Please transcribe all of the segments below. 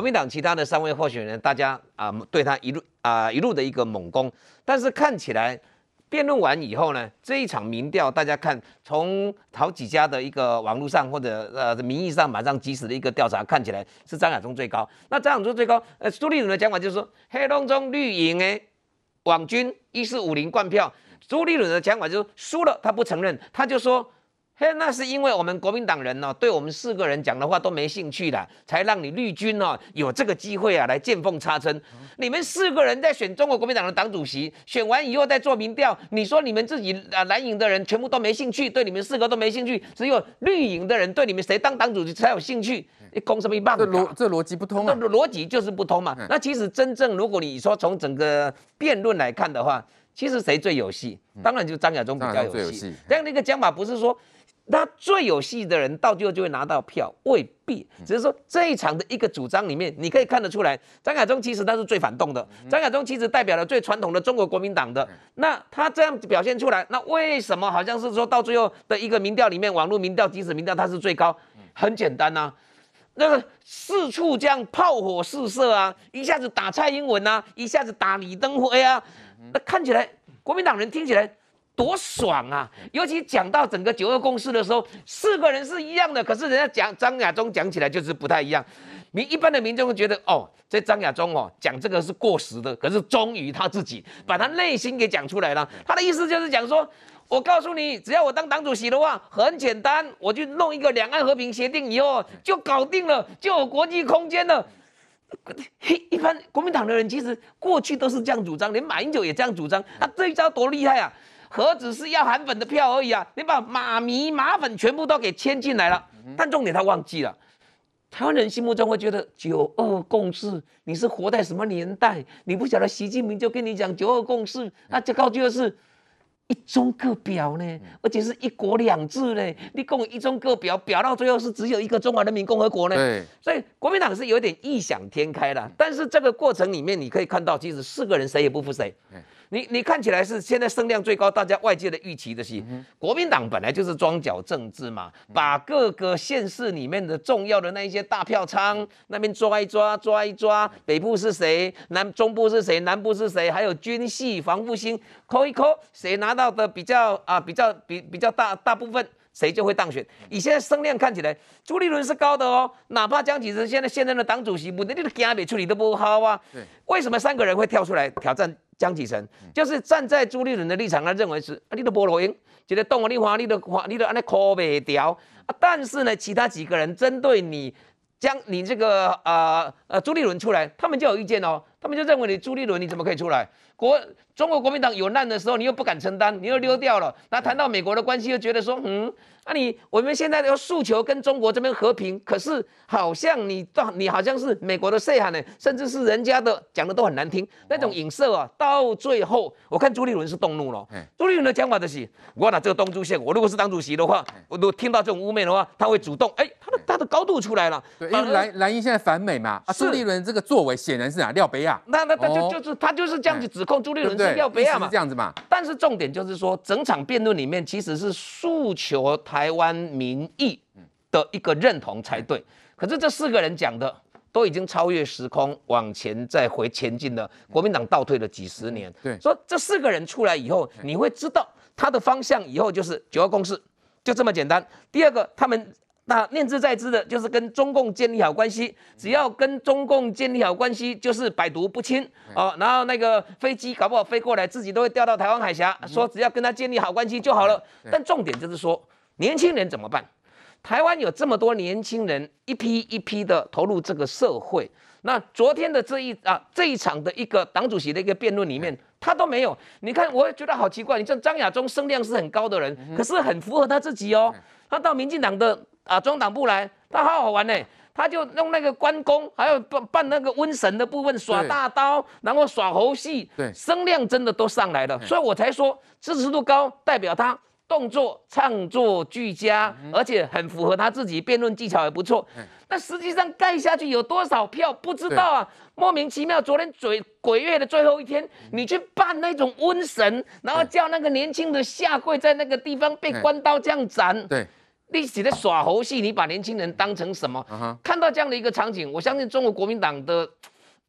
国民党其他的三位候选人，大家啊对他一路啊一路的一个猛攻，但是看起来辩论完以后呢，这一场民调大家看从好几家的一个网络上或者呃名义上马上即时的一个调查，看起来是张亚中最高。那张亚中最高，呃朱立伦的讲法就是说黑龙中绿营诶网军一四五零冠票。朱立伦的讲法就是输了，他不承认，他就说，嘿，那是因为我们国民党人呢、哦，对我们四个人讲的话都没兴趣了，才让你绿军哦有这个机会啊来见缝插针。你们四个人在选中国国民党的党主席，选完以后再做民调，你说你们自己啊蓝营的人全部都没兴趣，对你们四个都没兴趣，只有绿营的人对你们谁当党主席才有兴趣。你攻什么一棒？这逻这逻辑不通啊！这逻辑就是不通嘛。那其实真正如果你说从整个辩论来看的话，其实谁最有戏？当然就是张亚中比较有戏。但那个讲法不是说他最有戏的人到最后就会拿到票，未必。只是说这一场的一个主张里面，你可以看得出来，张亚中其实他是最反动的。张亚中其实代表了最传统的中国国民党的。那他这样表现出来，那为什么好像是说到最后的一个民调里面，网络民调、即时民调他是最高？很简单呐，那个四处这样炮火四射啊，一下子打蔡英文啊，一下子打李登辉啊。那看起来国民党人听起来多爽啊！尤其讲到整个九二共识的时候，四个人是一样的，可是人家讲张亚中讲起来就是不太一样。民一般的民众会觉得，哦，这张亚中哦讲这个是过时的，可是终于他自己把他内心给讲出来了。他的意思就是讲说，我告诉你，只要我当党主席的话，很简单，我就弄一个两岸和平协定以后就搞定了，就有国际空间了。嘿一般国民党的人其实过去都是这样主张，连马英九也这样主张。他这一招多厉害啊！何止是要韩粉的票而已啊！你把马迷马粉全部都给牵进来了。但重点他忘记了，台湾人心目中会觉得九二共识，你是活在什么年代？你不晓得习近平就跟你讲九二共识，那这高就是。一中各表呢，而且是一国两制呢。你共一中各表，表到最后是只有一个中华人民共和国呢。对，所以国民党是有点异想天开的。但是这个过程里面，你可以看到，其实四个人谁也不服谁。你你看起来是现在声量最高，大家外界的预期的是，国民党本来就是庄脚政治嘛，把各个县市里面的重要的那一些大票仓那边抓一抓，抓一抓，北部是谁，南中部是谁，南部是谁，还有军系防复兴，抠一抠，谁拿到的比较啊比较比比较大大部分，谁就会当选。以现在声量看起来，朱立伦是高的哦，哪怕江启臣现在现任的党主席，不，那个家里处理都不好啊。为什么三个人会跳出来挑战？江启臣就是站在朱立伦的立场，他认为是啊，你的菠萝英，觉得动了你话，你的话，你的安尼抠不掉啊。但是呢，其他几个人针对你将你这个呃呃朱立伦出来，他们就有意见哦，他们就认为你朱立伦你怎么可以出来？国中国国民党有难的时候，你又不敢承担，你又溜掉了。那谈到美国的关系，又觉得说嗯。那、啊、你我们现在要诉求跟中国这边和平，可是好像你到你好像是美国的谁喊呢？甚至是人家的讲的都很难听，那种影射啊，到最后我看朱立伦是动怒了。朱立伦的讲法就是，我拿这个东珠线，我如果是党主席的话，我如果听到这种污蔑的话，他会主动，哎，他的高度出来了。对，因为蓝蓝营现在反美嘛，啊，朱立伦这个作为显然是啊，廖北亚。那那他就就是他就是这样子指控朱立伦是廖北亚嘛，是这样子嘛。但是重点就是说，整场辩论里面其实是诉求台湾民意的一个认同才对。可是这四个人讲的都已经超越时空，往前再回前进了。国民党倒退了几十年。对，所以这四个人出来以后，你会知道他的方向以后就是九二共识，就这么简单。第二个，他们。那念兹在兹的，就是跟中共建立好关系。只要跟中共建立好关系，就是百毒不侵哦。然后那个飞机搞不好飞过来，自己都会掉到台湾海峡。说只要跟他建立好关系就好了。但重点就是说，年轻人怎么办？台湾有这么多年轻人，一批一批的投入这个社会。那昨天的这一啊这一场的一个党主席的一个辩论里面，他都没有。你看，我也觉得好奇怪。你像张亚中声量是很高的人，可是很符合他自己哦。他到民进党的。啊，中党部来，他好好玩呢，他就用那个关公，还有办办那个瘟神的部分耍大刀，然后耍猴戏，对，声量真的都上来了，所以我才说支持度高，代表他动作唱作俱佳，而且很符合他自己辩论技巧也不错。那实际上盖下去有多少票不知道啊，莫名其妙。昨天嘴鬼月的最后一天，你去办那种瘟神，然后叫那个年轻的下跪在那个地方被关刀这样斩，对。你是在耍猴戏，你把年轻人当成什么？Uh huh. 看到这样的一个场景，我相信中国国民党的。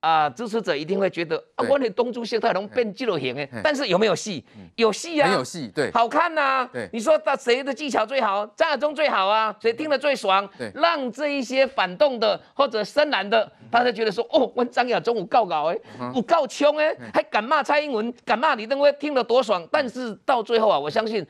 啊，支持者一定会觉得啊，我的东珠谢太龙变肌肉型哎，但是有没有戏？有戏啊，很有戏，对，好看呐。对，你说他谁的技巧最好？张亚中最好啊，谁听得最爽？对，让这一些反动的或者深蓝的，他就觉得说，哦，问张亚中我告搞哎，我告穷哎，还敢骂蔡英文，敢骂李登辉，听得多爽。但是到最后啊，我相信。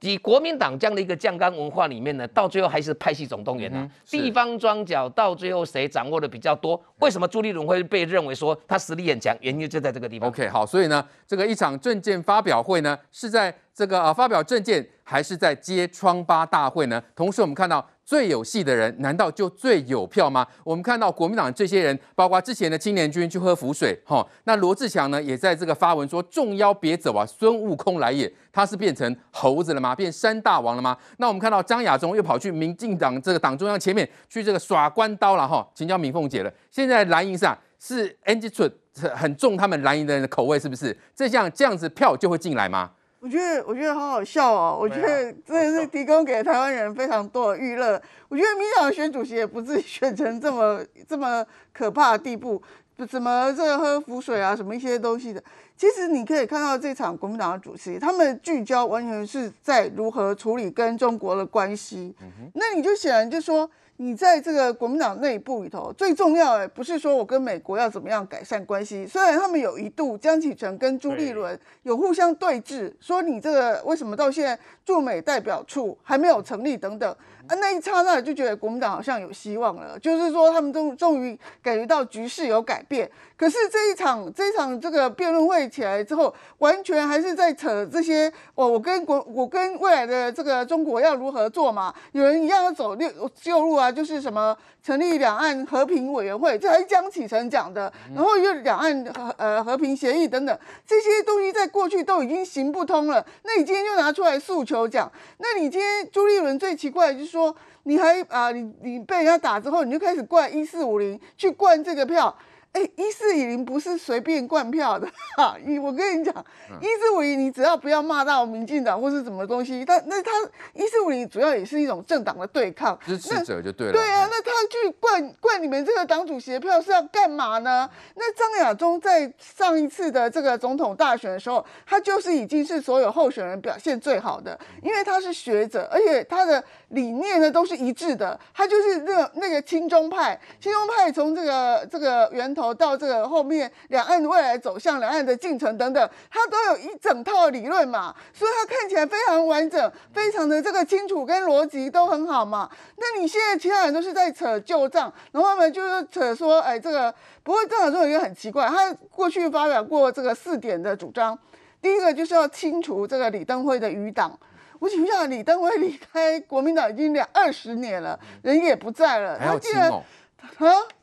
以国民党这样的一个酱缸文化里面呢，到最后还是派系总动员呐、啊，嗯、地方庄脚，到最后谁掌握的比较多？为什么朱立伦会被认为说他实力很强？原因就在这个地方。OK，好，所以呢，这个一场政见发表会呢，是在这个啊发表政见，还是在揭疮疤大会呢？同时，我们看到。最有戏的人，难道就最有票吗？我们看到国民党这些人，包括之前的青年军去喝浮水，哈，那罗志强呢，也在这个发文说：“众妖别走啊，孙悟空来也。”他是变成猴子了吗？变山大王了吗？那我们看到张亚中又跑去民进党这个党中央前面去这个耍关刀了，哈，请教敏凤姐了。现在蓝营上是 NG 出很重他们蓝营的人的口味，是不是？这样这样子票就会进来吗？我觉得我觉得好好笑哦！我觉得真的是提供给台湾人非常多的娱乐。我觉得民进党选主席也不至于 选成这么这么可怕的地步，怎么这个喝浮水啊，什么一些东西的。其实你可以看到这场国民党的主席，他们聚焦完全是在如何处理跟中国的关系。那你就显然就说。你在这个国民党内部里头，最重要的不是说我跟美国要怎么样改善关系，虽然他们有一度江启臣跟朱立伦有互相对峙，说你这个为什么到现在驻美代表处还没有成立等等。啊，那一刹那就觉得国民党好像有希望了，就是说他们终终于感觉到局势有改变。可是这一场这一场这个辩论会起来之后，完全还是在扯这些。哦我跟国我跟未来的这个中国要如何做嘛？有人一样要走六旧路啊，就是什么成立两岸和平委员会，这还是江启臣讲的。然后又两岸和呃和平协议等等这些东西，在过去都已经行不通了。那你今天就拿出来诉求讲？那你今天朱立伦最奇怪的就是说。说你还啊，你你被人家打之后，你就开始灌一四五零去灌这个票。哎，一四五零不是随便灌票的哈！你我跟你讲，一四五零你只要不要骂到民进党或是什么东西，他那他一四五零主要也是一种政党的对抗，支持者就对了。对啊，那他去灌灌你们这个党主席的票是要干嘛呢？那张亚中在上一次的这个总统大选的时候，他就是已经是所有候选人表现最好的，因为他是学者，而且他的理念呢都是一致的，他就是那个那个亲中派，亲中派从这个这个源头。到这个后面，两岸未来走向、两岸的进程等等，他都有一整套理论嘛，所以他看起来非常完整，非常的这个清楚跟逻辑都很好嘛。那你现在其他人都是在扯旧账，然后呢就是扯说，哎，这个不过张亚中有一个很奇怪，他过去发表过这个四点的主张，第一个就是要清除这个李登辉的余党。我请问一下，李登辉离开国民党已经两二十年了，人也不在了，他竟然啊？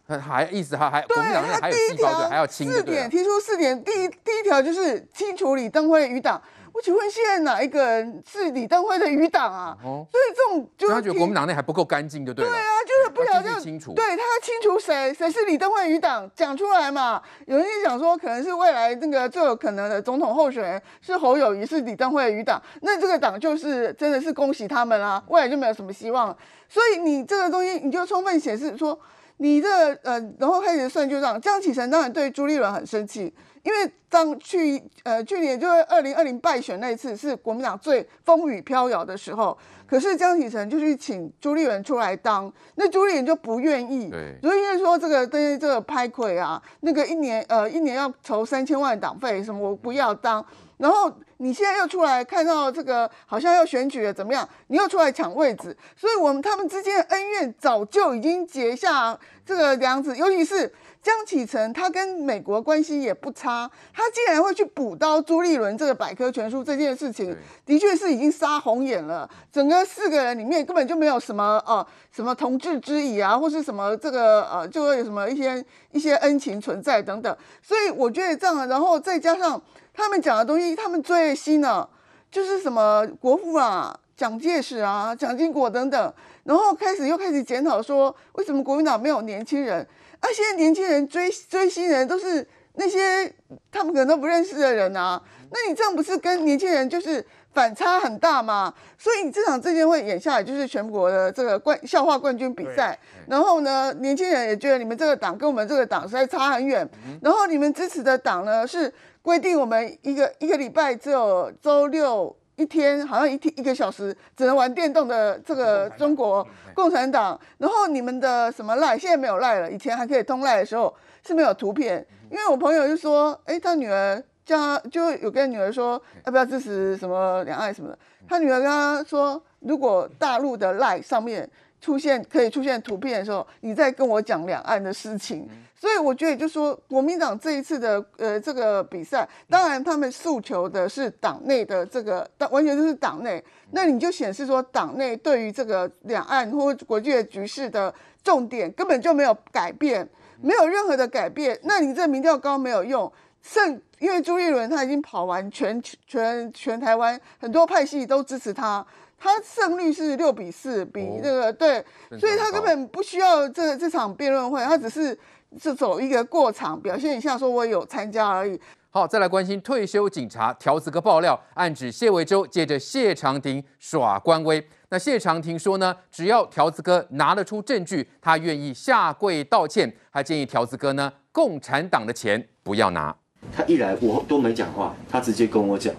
他还意思他还对，他第一条还要清，四点提出四点，第一第一条就是清除李登辉的余党。我请问现在哪一个人是李登辉的余党啊？哦，所以这种就是他觉得国民党内还不够干净，就对了。对啊，就是不了解清楚。对，他要清除谁？谁是李登辉余党？讲出来嘛。有人就讲说，可能是未来那个最有可能的总统候选人是侯友宜，是李登辉的余党。那这个党就是真的是恭喜他们啦，未来就没有什么希望了。所以你这个东西，你就充分显示说。你这呃，然后开始算就账，江启臣当然对朱立伦很生气，因为当去呃去年就是二零二零败选那一次是国民党最风雨飘摇的时候，可是江启臣就去请朱立伦出来当，那朱立伦就不愿意，所以因为说这个对于这个拍亏啊，那个一年呃一年要筹三千万党费什么，我不要当。然后你现在又出来看到这个好像要选举了，怎么样？你又出来抢位置，所以我们他们之间的恩怨早就已经结下这个梁子。尤其是江启臣，他跟美国关系也不差，他竟然会去补刀朱立伦这个百科全书这件事情，的确是已经杀红眼了。整个四个人里面根本就没有什么呃什么同志之谊啊，或是什么这个呃就会有什么一些一些恩情存在等等。所以我觉得这样，然后再加上。他们讲的东西，他们最新的就是什么国父啊、蒋介石啊、蒋经国等等，然后开始又开始检讨说，为什么国民党没有年轻人？啊，现在年轻人追追星人都是那些他们可能都不认识的人啊。那你这样不是跟年轻人就是反差很大嘛？所以你这场政见会演下来，就是全国的这个冠笑话冠军比赛。然后呢，年轻人也觉得你们这个党跟我们这个党实在差很远。然后你们支持的党呢，是规定我们一个一个礼拜只有周六。一天好像一天一个小时只能玩电动的这个中国共产党，然后你们的什么赖现在没有赖了，以前还可以通赖的时候是没有图片，因为我朋友就说，哎，他女儿叫他就有跟女儿说要不要支持什么两岸什么的，他女儿跟他说，如果大陆的 Line 上面。出现可以出现图片的时候，你再跟我讲两岸的事情。所以我觉得，就说国民党这一次的呃这个比赛，当然他们诉求的是党内的这个，完全就是党内。那你就显示说，党内对于这个两岸或国际的局势的重点根本就没有改变，没有任何的改变。那你这民调高没有用，胜因为朱立伦他已经跑完全全全台湾，很多派系都支持他。他胜率是六比四，比这个、哦、对，所以他根本不需要这这场辩论会，他只是是走一个过场，表现一下说我有参加而已。好，再来关心退休警察条子哥爆料，暗指谢维洲借着谢长廷耍官威。那谢长廷说呢，只要条子哥拿得出证据，他愿意下跪道歉。还建议条子哥呢，共产党的钱不要拿。他一来我都没讲话，他直接跟我讲，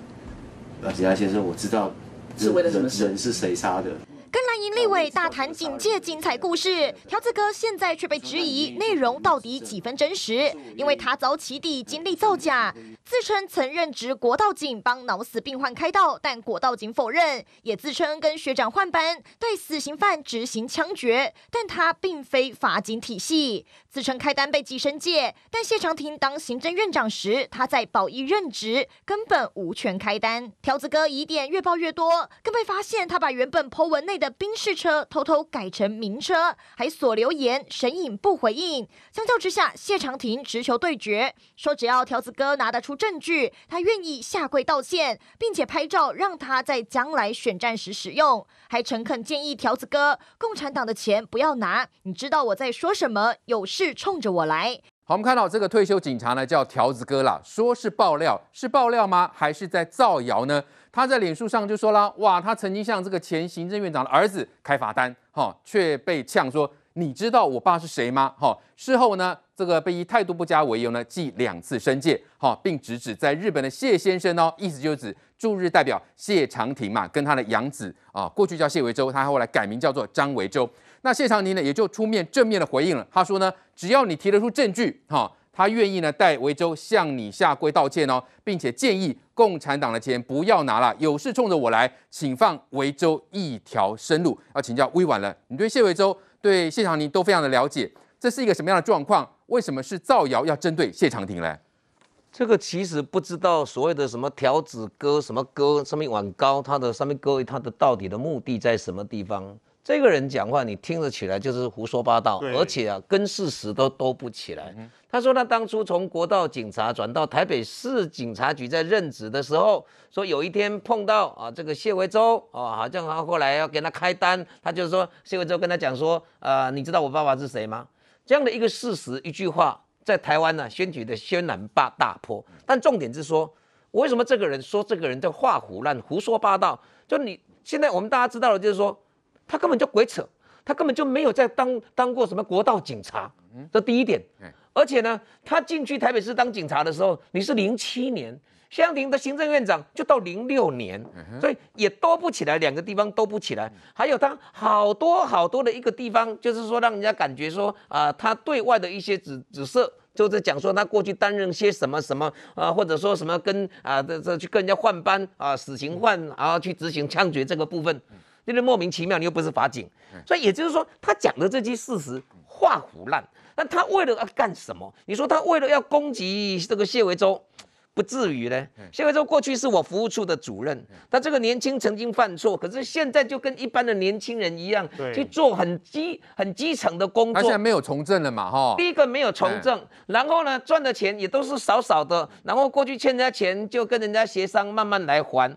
啊，警察先生，我知道。是为了什么？人是谁杀的？跟蓝营立委大谈警戒精彩故事，条子哥现在却被质疑内容到底几分真实？因为他早起底经历造假，自称曾任职国道警帮脑死病患开刀，但国道警否认，也自称跟学长换班对死刑犯执行枪决，但他并非法警体系，自称开单被寄生界，但谢长廷当行政院长时，他在保一任职，根本无权开单。条子哥疑点越爆越多，更被发现他把原本 po 文内的宾士车偷偷改成名车，还锁留言神隐不回应。相较之下，谢长廷直球对决，说只要条子哥拿得出证据，他愿意下跪道歉，并且拍照让他在将来选战时使用，还诚恳建议条子哥，共产党的钱不要拿。你知道我在说什么？有事冲着我来。好，我们看到这个退休警察呢，叫条子哥啦，说是爆料，是爆料吗？还是在造谣呢？他在脸书上就说了，哇，他曾经向这个前行政院长的儿子开罚单，哈，却被呛说，你知道我爸是谁吗？哈，事后呢，这个被以态度不佳为由呢，记两次申诫，哈，并直指在日本的谢先生哦，意思就是指驻日代表谢长廷嘛，跟他的养子啊，过去叫谢维洲，他后来改名叫做张维洲。那谢长廷呢，也就出面正面的回应了，他说呢，只要你提得出证据，哈。他愿意呢，代维州向你下跪道歉哦，并且建议共产党的钱不要拿了，有事冲着我来，请放维州一条生路。要请教委婉了，你对谢维洲、对谢长廷都非常的了解，这是一个什么样的状况？为什么是造谣要针对谢长廷呢？这个其实不知道所谓的什么条子哥、什么哥、上面碗高，他的上面各位他的到底的目的在什么地方？这个人讲话，你听得起来就是胡说八道，而且啊，跟事实都兜不起来。他说他当初从国道警察转到台北市警察局，在任职的时候，说有一天碰到啊这个谢维洲啊，好像他后来要给他开单，他就是说谢维洲跟他讲说，呃，你知道我爸爸是谁吗？这样的一个事实，一句话，在台湾呢，选举的轩然大大波。但重点是说，为什么这个人说这个人在画胡乱、胡说八道？就你现在我们大家知道的，就是说。他根本就鬼扯，他根本就没有在当当过什么国道警察，这第一点。而且呢，他进去台北市当警察的时候，你是零七年，谢长廷的行政院长就到零六年，所以也兜不起来，两个地方兜不起来。还有他好多好多的一个地方，就是说让人家感觉说啊、呃，他对外的一些指指涉，就是讲说他过去担任些什么什么啊、呃，或者说什么跟啊这这去跟人家换班啊，死刑犯然后去执行枪决这个部分。真的莫名其妙，你又不是法警，所以也就是说，他讲的这些事实画虎烂。那他为了要干什么？你说他为了要攻击这个谢维洲，不至于呢？谢维洲过去是我服务处的主任，他这个年轻曾经犯错，可是现在就跟一般的年轻人一样，去做很基很基层的工作。他现在没有从政了嘛？哈，第一个没有从政，然后呢，赚的钱也都是少少的，然后过去欠人家钱就跟人家协商，慢慢来还。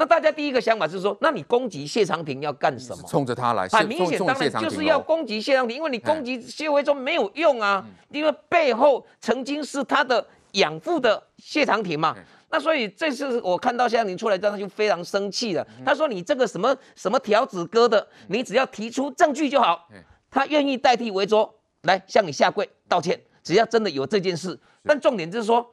那大家第一个想法是说，那你攻击谢长廷要干什么？冲着他来，很明显，当然就是要攻击谢长廷，因为你攻击谢维忠没有用啊，因为背后曾经是他的养父的谢长廷嘛。那所以这次我看到谢长廷出来，他就非常生气了。他说：“你这个什么什么条子哥的，你只要提出证据就好。”他愿意代替维卓来向你下跪道歉，只要真的有这件事。但重点就是说，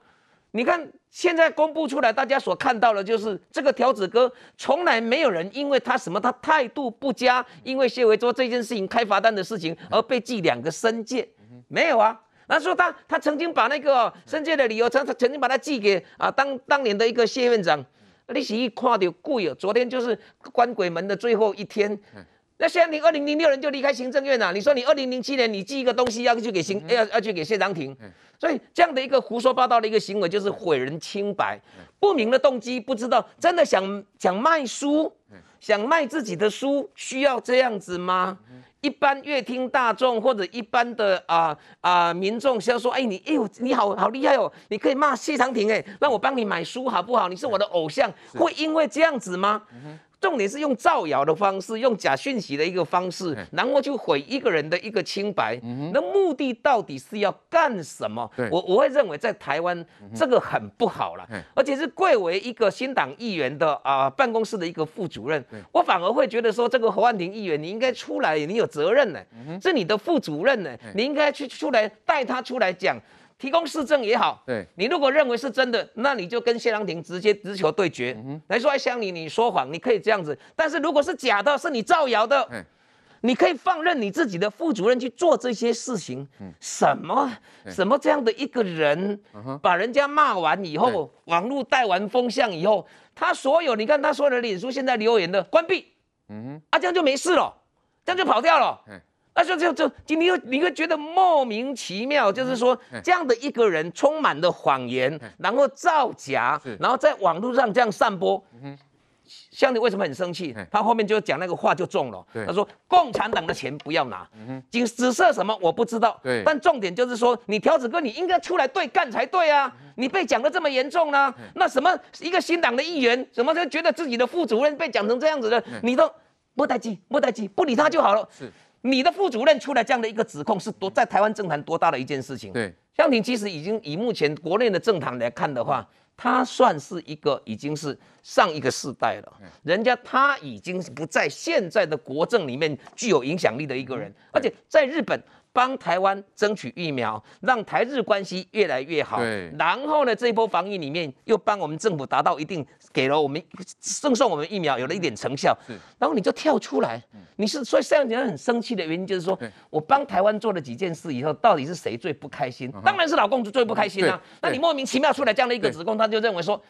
你看现在公布出来，大家所看到的就是这个条子哥，从来没有人因为他什么他态度不佳，因为谢维卓这件事情开罚单的事情而被记两个申诫，没有啊。他说他他曾经把那个申诫的理由，曾他曾经把他寄给啊当当年的一个谢院长，你是一看到贵哦。昨天就是关鬼门的最后一天，那现在你二零零六年就离开行政院了，你说你二零零七年你寄一个东西要去给行要要去给谢长廷，所以这样的一个胡说八道的一个行为就是毁人清白，不明的动机，不知道真的想想卖书，想卖自己的书，需要这样子吗？一般乐听大众或者一般的啊啊、呃呃、民众，要说，哎你哎呦你好好厉害哦，你可以骂谢长廷哎，让我帮你买书好不好？你是我的偶像，会因为这样子吗？嗯重点是用造谣的方式，用假讯息的一个方式，然后去毁一个人的一个清白。那目的到底是要干什么？我我会认为在台湾这个很不好了，而且是贵为一个新党议员的啊办公室的一个副主任，我反而会觉得说，这个侯汉廷议员你应该出来，你有责任呢，是你的副主任呢，你应该去出来带他出来讲。提供市政也好，对，你如果认为是真的，那你就跟谢长廷直接直球对决，嗯、来说，哎，乡里你说谎，你可以这样子。但是如果是假的，是你造谣的，你可以放任你自己的副主任去做这些事情。嗯、什么？什么这样的一个人，把人家骂完以后，网络带完风向以后，他所有你看他所有的脸书现在留言的关闭，嗯哼，啊，这样就没事了，这样就跑掉了。那就就就你会你会觉得莫名其妙，就是说这样的一个人充满了谎言，然后造假，然后在网络上这样散播。像你为什么很生气？他后面就讲那个话就中了。他说共产党的钱不要拿，只只设什么我不知道。但重点就是说你条子哥你应该出来对干才对啊！你被讲的这么严重呢？那什么一个新党的议员，怎么就觉得自己的副主任被讲成这样子的？你都莫待机莫待机，不理他就好了。是。你的副主任出来这样的一个指控，是多在台湾政坛多大的一件事情？对，谢长廷其实已经以目前国内的政坛来看的话，他算是一个已经是上一个世代了，人家他已经不在现在的国政里面具有影响力的一个人，而且在日本。帮台湾争取疫苗，让台日关系越来越好。对，然后呢，这一波防疫里面又帮我们政府达到一定，给了我们赠送我们疫苗，有了一点成效。是，然后你就跳出来，你是所以这样讲很生气的原因就是说，我帮台湾做了几件事以后，到底是谁最不开心？当然是老公最不开心啊。那你莫名其妙出来这样的一个指控，他就认为说，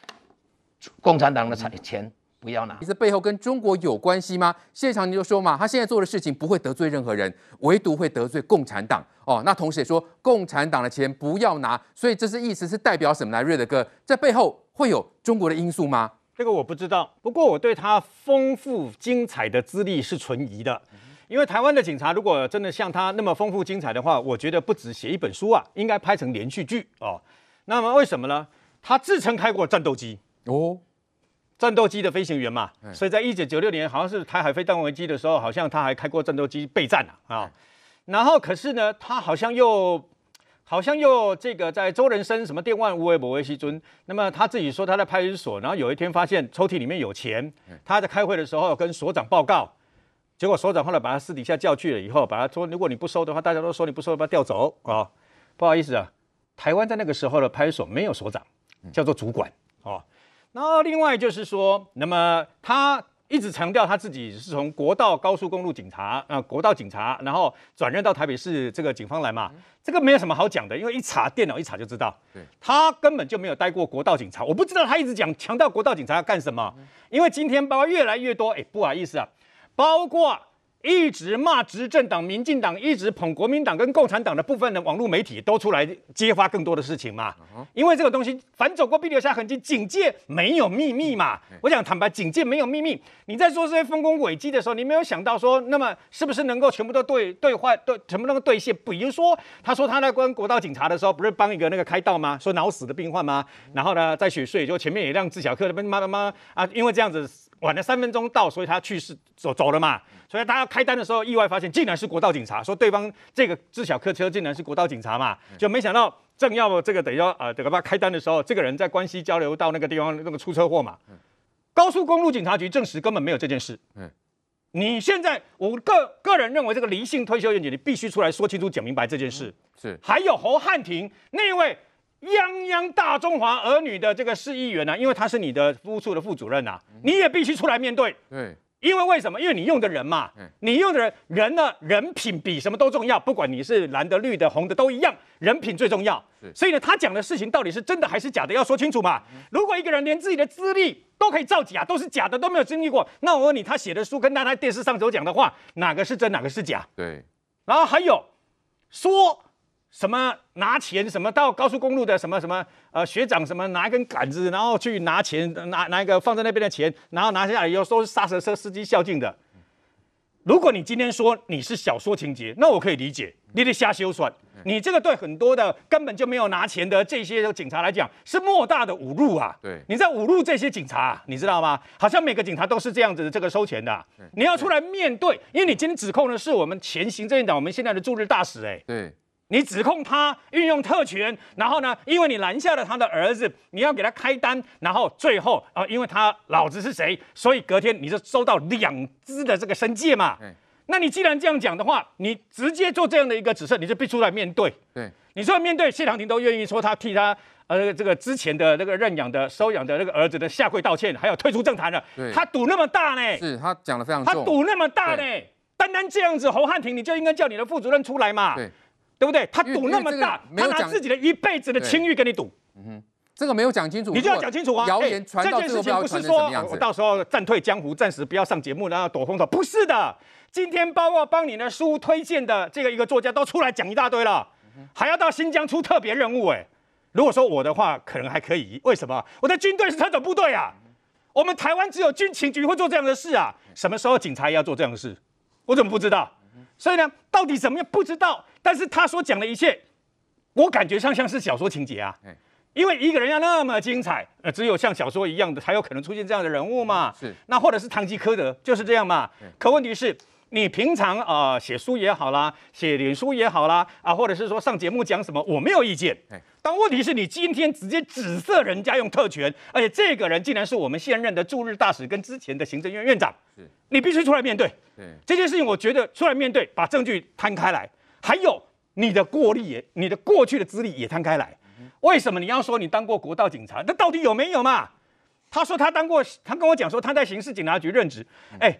共产党的财钱。不要拿，这背后跟中国有关系吗？谢长廷就说嘛，他现在做的事情不会得罪任何人，唯独会得罪共产党哦。那同时也说，共产党的钱不要拿，所以这是意思是代表什么呢？瑞德哥，在背后会有中国的因素吗？这个我不知道，不过我对他丰富精彩的资历是存疑的，因为台湾的警察如果真的像他那么丰富精彩的话，我觉得不止写一本书啊，应该拍成连续剧哦。那么为什么呢？他自称开过战斗机哦。战斗机的飞行员嘛，所以在一九九六年好像是台海飞弹危机的时候，好像他还开过战斗机备战啊啊。然后可是呢，他好像又好像又这个在周人生什么电万无为博维西尊，那么他自己说他在派出所，然后有一天发现抽屉里面有钱，他在开会的时候跟所长报告，结果所长后来把他私底下叫去了以后，把他说如果你不收的话，大家都说你不收，把他调走啊。不好意思啊，台湾在那个时候的派出所没有所长，叫做主管哦。然后另外就是说，那么他一直强调他自己是从国道高速公路警察啊、呃，国道警察，然后转任到台北市这个警方来嘛，这个没有什么好讲的，因为一查电脑一查就知道，他根本就没有待过国道警察，我不知道他一直讲强调国道警察要干什么，因为今天包括越来越多，哎，不好意思啊，包括。一直骂执政党民进党，一直捧国民党跟共产党的部分的网络媒体都出来揭发更多的事情嘛？因为这个东西反走过必留下痕迹，警戒没有秘密嘛？我想坦白，警戒没有秘密。你在说这些丰功伟绩的时候，你没有想到说，那么是不是能够全部都兑兑换兑全部能够兑现？比如说，他说他在关国道警察的时候，不是帮一个那个开道吗？说脑死的病患吗？然后呢，在雪隧就前面有一辆自小客那边妈妈妈啊，因为这样子。晚了三分钟到，所以他去世走走了嘛。所以大家开单的时候，意外发现竟然是国道警察，说对方这个自小客车竟然是国道警察嘛，就没想到正要这个等于说呃，等个把开单的时候，这个人在关西交流到那个地方那个出车祸嘛。高速公路警察局证实根本没有这件事。嗯，你现在我个个人认为这个离性退休愿景，你必须出来说清楚、讲明白这件事。是，还有侯汉廷那位泱泱大中华儿女的这个市议员呢、啊，因为他是你的服务处的副主任呐、啊，你也必须出来面对。对。因为为什么？因为你用的人嘛，你用的人人呢，人品比什么都重要。不管你是蓝的、绿的、红的都一样，人品最重要。所以呢，他讲的事情到底是真的还是假的，要说清楚嘛。如果一个人连自己的资历都可以造假，都是假的，都没有经历过，那我问你，他写的书跟他在电视上所讲的话，哪个是真，哪个是假？对。然后还有说。什么拿钱？什么到高速公路的什么什么？呃，学长什么拿一根杆子，然后去拿钱，拿拿一个放在那边的钱，然后拿下来以后说是刹车车司机孝敬的。如果你今天说你是小说情节，那我可以理解，你得瞎修算。你这个对很多的根本就没有拿钱的这些警察来讲，是莫大的侮辱啊！对，你在侮辱这些警察，你知道吗？好像每个警察都是这样子的，这个收钱的。你要出来面对，因为你今天指控的是我们前行政院长，我们现在的驻日大使，哎，对。你指控他运用特权，然后呢，因为你拦下了他的儿子，你要给他开单，然后最后啊、呃，因为他老子是谁，所以隔天你就收到两支的这个申诫嘛。嗯、那你既然这样讲的话，你直接做这样的一个指示，你就必须出来面对。对，你说面对谢长廷都愿意说他替他呃这个之前的那个认养的收养的那个儿子的下跪道歉，还有退出政坛了。对，他赌那么大呢？是他讲的非常重。他赌那么大呢？单单这样子，侯汉廷你就应该叫你的副主任出来嘛。对。对不对？他赌那么大，他拿自己的一辈子的清誉跟你赌。嗯哼，这个没有讲清楚，你就要讲清楚啊！谣言传到这个标，不是说我到时候暂退江湖，暂时不要上节目，然后躲风头。不是的，今天包括帮你的书推荐的这个一个作家都出来讲一大堆了，还要到新疆出特别任务。哎，如果说我的话，可能还可以。为什么？我的军队是特种部队啊，我们台湾只有军情局会做这样的事啊。什么时候警察也要做这样的事？我怎么不知道？所以呢，到底怎么样不知道？但是他所讲的一切，我感觉上像是小说情节啊。因为一个人要那么精彩，呃，只有像小说一样的才有可能出现这样的人物嘛。是。那或者是堂吉诃德就是这样嘛。可问题是，你平常啊、呃、写书也好啦，写脸书也好啦，啊，或者是说上节目讲什么，我没有意见。但问题是你今天直接指责人家用特权，而且这个人竟然是我们现任的驻日大使跟之前的行政院院长。你必须出来面对。对这件事情，我觉得出来面对，把证据摊开来，还有你的过历也，你的过去的资历也摊开来。为什么你要说你当过国道警察？那到底有没有嘛？他说他当过，他跟我讲说他在刑事警察局任职。哎，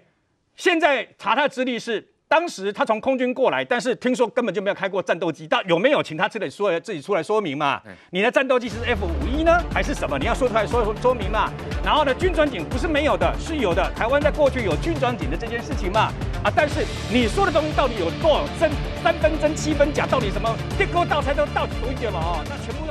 现在查他的资历是。当时他从空军过来，但是听说根本就没有开过战斗机，到有没有请他自己说自己出来说明嘛？你的战斗机是 F 五一呢，还是什么？你要说出来说说说明嘛？然后呢，军装警不是没有的，是有的。台湾在过去有军装警的这件事情嘛？但是你说的东西到底有多少真？三分真七分假？到底什么？这锅倒菜都到底多一点嘛？哦，那全部。